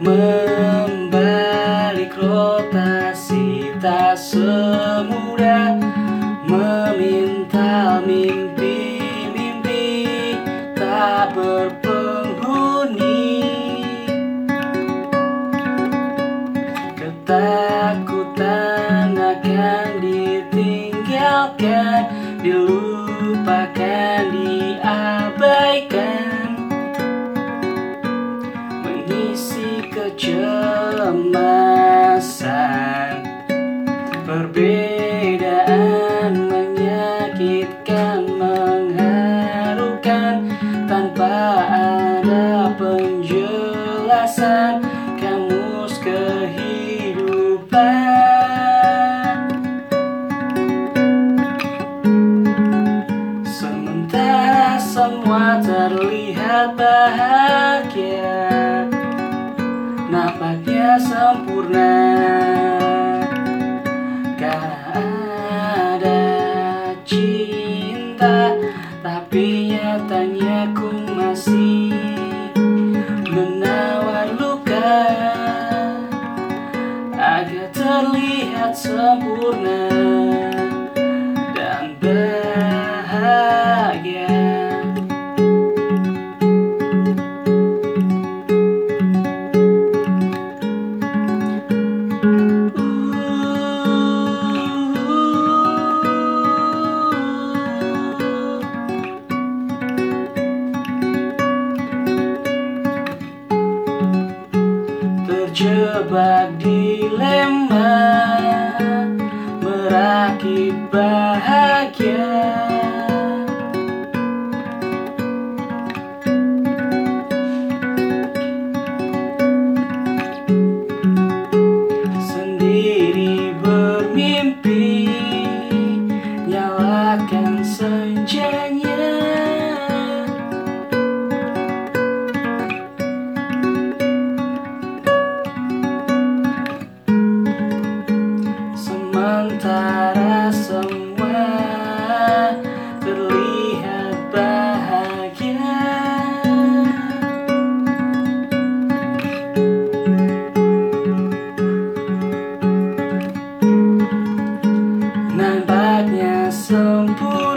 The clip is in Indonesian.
Membalik rotasi tak semudah. Memintal mimpi-mimpi tak berpenghuni. Ketakutan akan ditinggalkan Dilupakan, diabaikan kecemasan. Perbedaan menyakitkan, mengharukan. Tanpa ada penjelasan Kamus kehidupan. Sementara semua terlihat bahagia Sempurna. Karena ada cinta Tapi nyatanya ku masih menawar luka. Agar terlihat sempurna Terjebak dilema Merakit bahagia Sementara semua terlihat bahagia. Nampaknya sempurna